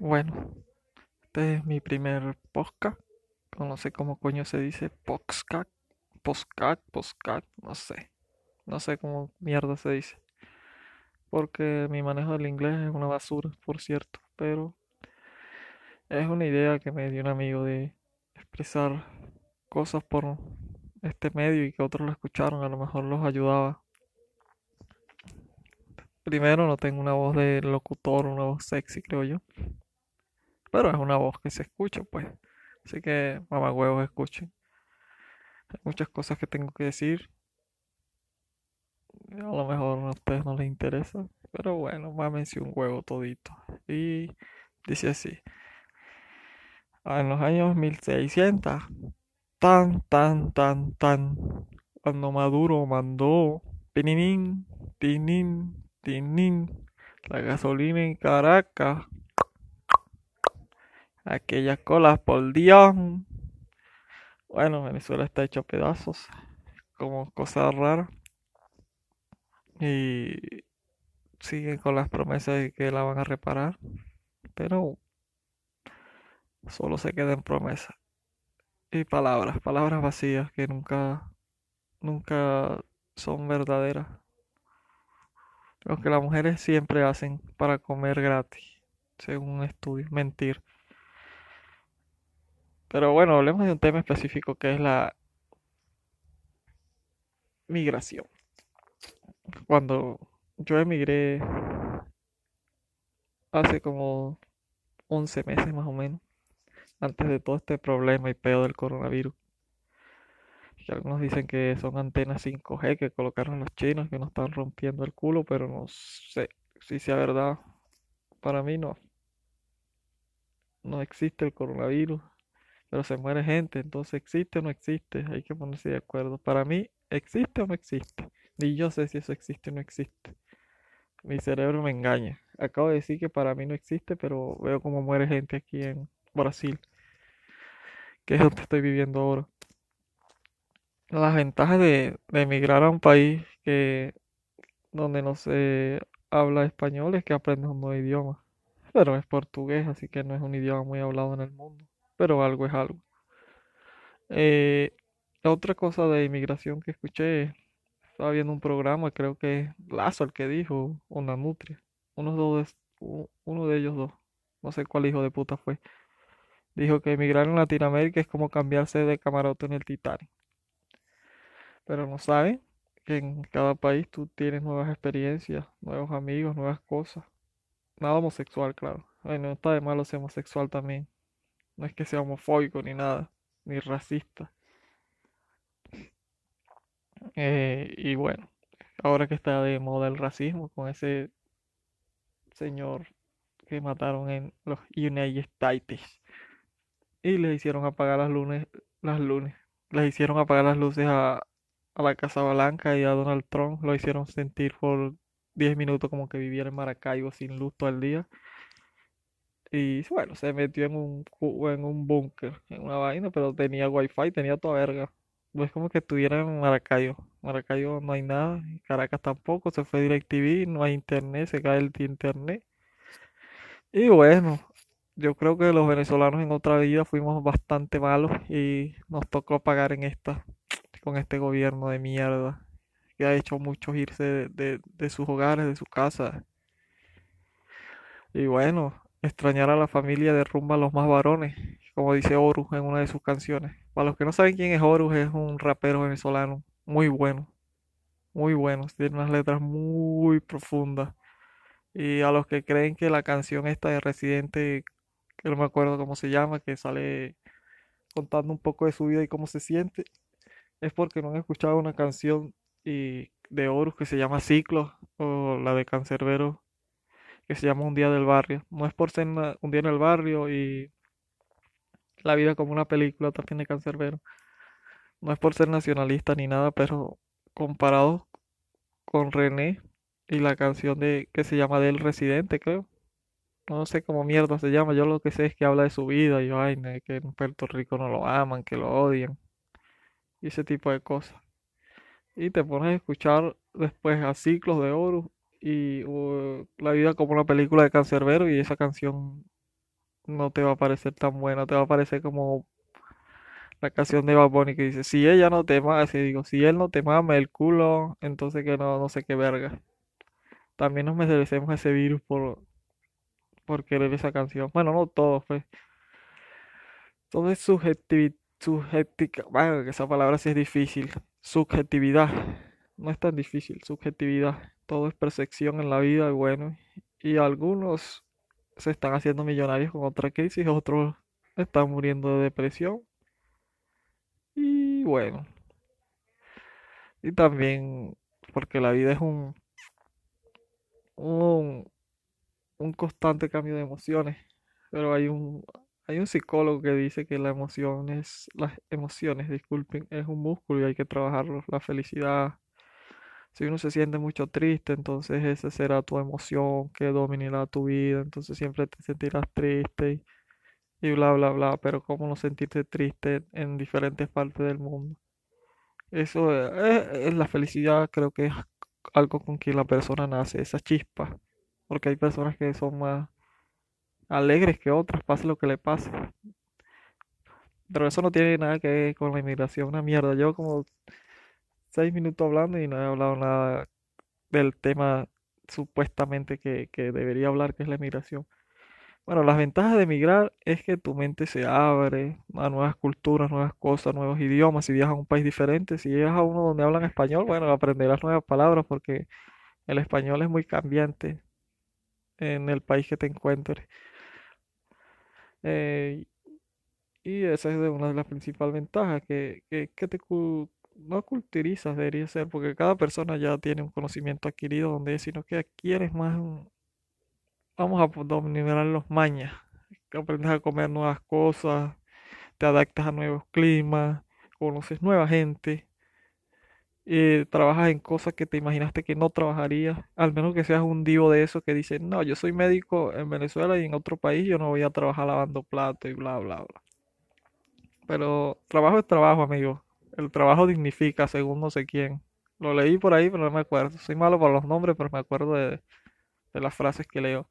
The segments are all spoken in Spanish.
Bueno, este es mi primer podcast. No sé cómo coño se dice. Podcast. Podcast. Podcast. No sé. No sé cómo mierda se dice. Porque mi manejo del inglés es una basura, por cierto. Pero es una idea que me dio un amigo de expresar cosas por este medio y que otros lo escucharon. A lo mejor los ayudaba. Primero, no tengo una voz de locutor, una voz sexy, creo yo. Pero es una voz que se escucha, pues. Así que, mamá huevos, escuchen. Hay muchas cosas que tengo que decir. A lo mejor a ustedes no les interesa. Pero bueno, mámense un huevo todito. Y dice así. En los años 1600, tan, tan, tan, tan, cuando Maduro mandó, tinin, tinin, tinin, la gasolina en Caracas, aquellas colas por Dios. Bueno, Venezuela está hecho a pedazos, como cosa rara. Y siguen con las promesas de que la van a reparar, pero solo se quedan promesas. Y palabras, palabras vacías que nunca, nunca son verdaderas. Lo que las mujeres siempre hacen para comer gratis, según un estudio, mentir. Pero bueno, hablemos de un tema específico que es la migración. Cuando yo emigré hace como 11 meses más o menos, antes de todo este problema y pedo del coronavirus. Que algunos dicen que son antenas 5G que colocaron los chinos que nos están rompiendo el culo, pero no sé si sea verdad. Para mí no. No existe el coronavirus, pero se muere gente, entonces existe o no existe, hay que ponerse de acuerdo. Para mí, existe o no existe. Ni yo sé si eso existe o no existe. Mi cerebro me engaña. Acabo de decir que para mí no existe, pero veo cómo muere gente aquí en Brasil, que es donde estoy viviendo ahora. Las ventajas de, de emigrar a un país que donde no se habla español es que aprendes un nuevo idioma. Pero es portugués, así que no es un idioma muy hablado en el mundo. Pero algo es algo. Eh, otra cosa de inmigración que escuché, estaba viendo un programa, creo que es Lazo el que dijo, o Nanutria. Uno, dos, uno de ellos dos. No sé cuál hijo de puta fue. Dijo que emigrar en Latinoamérica es como cambiarse de camarote en el Titanic. Pero no saben que en cada país tú tienes nuevas experiencias, nuevos amigos, nuevas cosas. Nada homosexual, claro. No está de malo ser homosexual también. No es que sea homofóbico ni nada, ni racista. Eh, y bueno, ahora que está de moda el racismo con ese señor que mataron en los United States y les hicieron apagar las lunes, las lunes, les hicieron apagar las luces a, a la Casa Blanca y a Donald Trump, lo hicieron sentir por 10 minutos como que viviera en Maracaibo sin luz todo el día. Y bueno, se metió en un, en un búnker, en una vaina, pero tenía wifi, tenía toda verga. No es como que estuviera en Maracaibo. Maracaibo no hay nada, Caracas tampoco, se fue DirecTV, no hay internet, se cae el internet. Y bueno, yo creo que los venezolanos en otra vida fuimos bastante malos y nos tocó pagar en esta, con este gobierno de mierda, que ha hecho muchos irse de, de- de sus hogares, de su casa. Y bueno, extrañar a la familia derrumba a los más varones, como dice Horus en una de sus canciones. Para los que no saben quién es Horus, es un rapero venezolano muy bueno, muy bueno, tiene unas letras muy profundas. Y a los que creen que la canción esta de Residente, que no me acuerdo cómo se llama, que sale contando un poco de su vida y cómo se siente, es porque no han escuchado una canción y de Horus que se llama Ciclo o la de Cancerbero que se llama Un día del barrio. No es por ser un día en el barrio y la vida como una película también de Cancerbero. No es por ser nacionalista ni nada, pero comparado con René y la canción de que se llama Del Residente, creo. No sé cómo mierda se llama. Yo lo que sé es que habla de su vida y vaina, que en Puerto Rico no lo aman, que lo odian y ese tipo de cosas. Y te pones a escuchar después a Ciclos de Oro y uh, La vida como una película de Cancerbero y esa canción no te va a parecer tan buena, te va a parecer como la canción de Bad Bunny que dice, si ella no te mama, si digo, si él no te mama el culo, entonces que no, no sé qué verga. También nos merecemos ese virus por, por querer esa canción. Bueno, no todos, pues. Todo es subjetividad, bueno, que esa palabra sí es difícil. Subjetividad. No es tan difícil, subjetividad. Todo es percepción en la vida, y bueno. Y algunos se están haciendo millonarios con otra crisis, otros están muriendo de depresión. Y bueno, y también porque la vida es un, un, un constante cambio de emociones. Pero hay un, hay un psicólogo que dice que la emoción es, las emociones, disculpen, es un músculo y hay que trabajarlo. La felicidad, si uno se siente mucho triste, entonces esa será tu emoción que dominará tu vida. Entonces siempre te sentirás triste y, y bla, bla, bla. Pero cómo no sentirte triste en diferentes partes del mundo. Eso es, es la felicidad, creo que es algo con que la persona nace, esa chispa. Porque hay personas que son más alegres que otras, pase lo que le pase. Pero eso no tiene nada que ver con la inmigración, una mierda. Llevo como seis minutos hablando y no he hablado nada del tema supuestamente que, que debería hablar, que es la inmigración. Bueno, las ventajas de emigrar es que tu mente se abre a nuevas culturas, nuevas cosas, nuevos idiomas. Si viajas a un país diferente, si llegas a uno donde hablan español, bueno, aprenderás nuevas palabras porque el español es muy cambiante en el país que te encuentres. Eh, y esa es una de las principales ventajas, que, que, que no culturizas, debería ser, porque cada persona ya tiene un conocimiento adquirido donde es, sino que adquieres más, vamos a dominar los mañas, aprendes a comer nuevas cosas, te adaptas a nuevos climas, conoces nueva gente, eh, trabajas en cosas que te imaginaste que no trabajarías, al menos que seas un divo de eso que dice, no, yo soy médico en Venezuela y en otro país yo no voy a trabajar lavando platos y bla, bla, bla. Pero trabajo es trabajo, amigo. El trabajo dignifica, según no sé quién. Lo leí por ahí, pero no me acuerdo. Soy malo para los nombres, pero me acuerdo de, las frases que leo.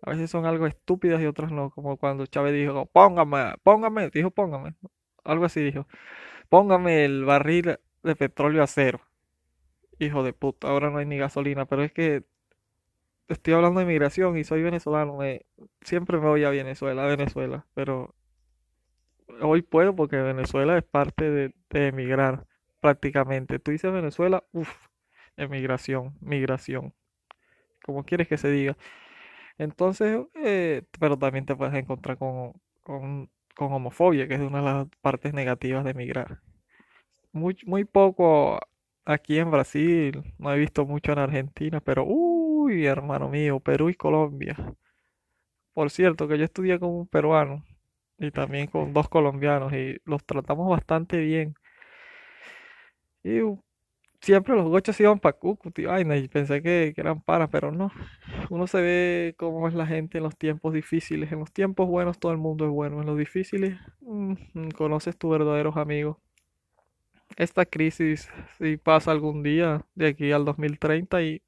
A veces son algo estúpidas y otras no, como cuando Chávez dijo, póngame, póngame, dijo póngame, algo así dijo, póngame el barril de petróleo a cero. Hijo de puta, ahora no hay ni gasolina, pero es que estoy hablando de migración y soy venezolano, me, siempre me voy a Venezuela, a Venezuela, pero hoy puedo porque Venezuela es parte de, emigrar prácticamente. Tú dices Venezuela, uff, emigración, migración, como quieres que se diga. Entonces, eh, pero también te puedes encontrar con, con, con homofobia, que es una de las partes negativas de emigrar. Muy, muy poco aquí en Brasil, no he visto mucho en Argentina, pero uy, hermano mío, Perú y Colombia. Por cierto, que yo estudié con un peruano y también con dos colombianos y los tratamos bastante bien. Y siempre los gochos iban para Cúcuta y vaina y pensé que, que eran panas, pero no. Uno se ve cómo es la gente en los tiempos difíciles. En los tiempos buenos todo el mundo es bueno. En los difíciles mm, conoces tus verdaderos amigos. Esta crisis, si pasa algún día de aquí al 2030 y,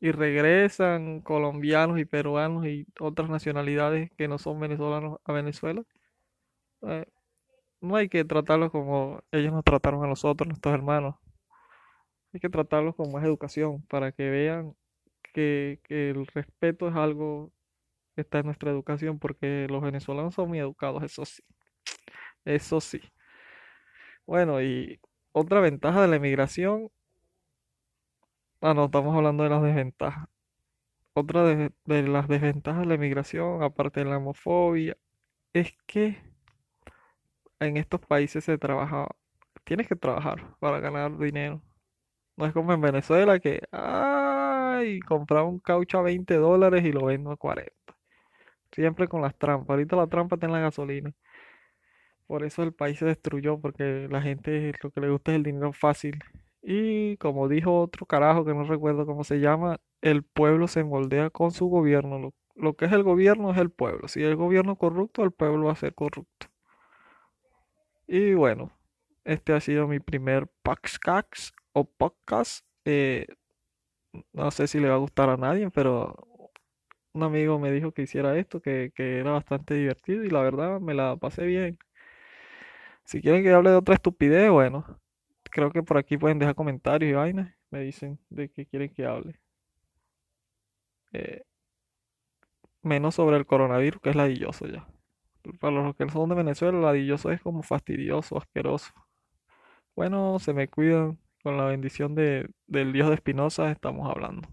y regresan colombianos y peruanos y otras nacionalidades que no son venezolanos a Venezuela, eh, no hay que tratarlos como ellos nos trataron a nosotros, nuestros hermanos. Hay que tratarlos con más educación para que vean que, que el respeto es algo que está en nuestra educación, porque los venezolanos son muy educados, eso sí, eso sí. Bueno, y otra ventaja de la emigración, ah, no, estamos hablando de las desventajas. Otra de, las desventajas de la emigración, aparte de la homofobia, es que en estos países se trabaja, tienes que trabajar para ganar dinero. No es como en Venezuela que, ay, comprar un caucho a 20 dólares y lo vendo a 40. Siempre con las trampas. Ahorita la trampa está en la gasolina. Por eso el país se destruyó, porque la gente lo que le gusta es el dinero fácil. Y como dijo otro carajo que no recuerdo cómo se llama, el pueblo se moldea con su gobierno. Lo, que es el gobierno es el pueblo. Si el gobierno es corrupto, el pueblo va a ser corrupto. Y bueno, este ha sido mi primer Paxcax o podcast. Eh, no sé si le va a gustar a nadie, pero un amigo me dijo que hiciera esto, que, que era bastante divertido y la verdad me la pasé bien. Si quieren que hable de otra estupidez, bueno, creo que por aquí pueden dejar comentarios y vainas. Me dicen de qué quieren que hable. Eh, menos sobre el coronavirus, que es ladilloso ya. Para los que son de Venezuela, ladilloso es como fastidioso, asqueroso. Bueno, se me cuidan. Con la bendición de, del Dios de Espinosa estamos hablando.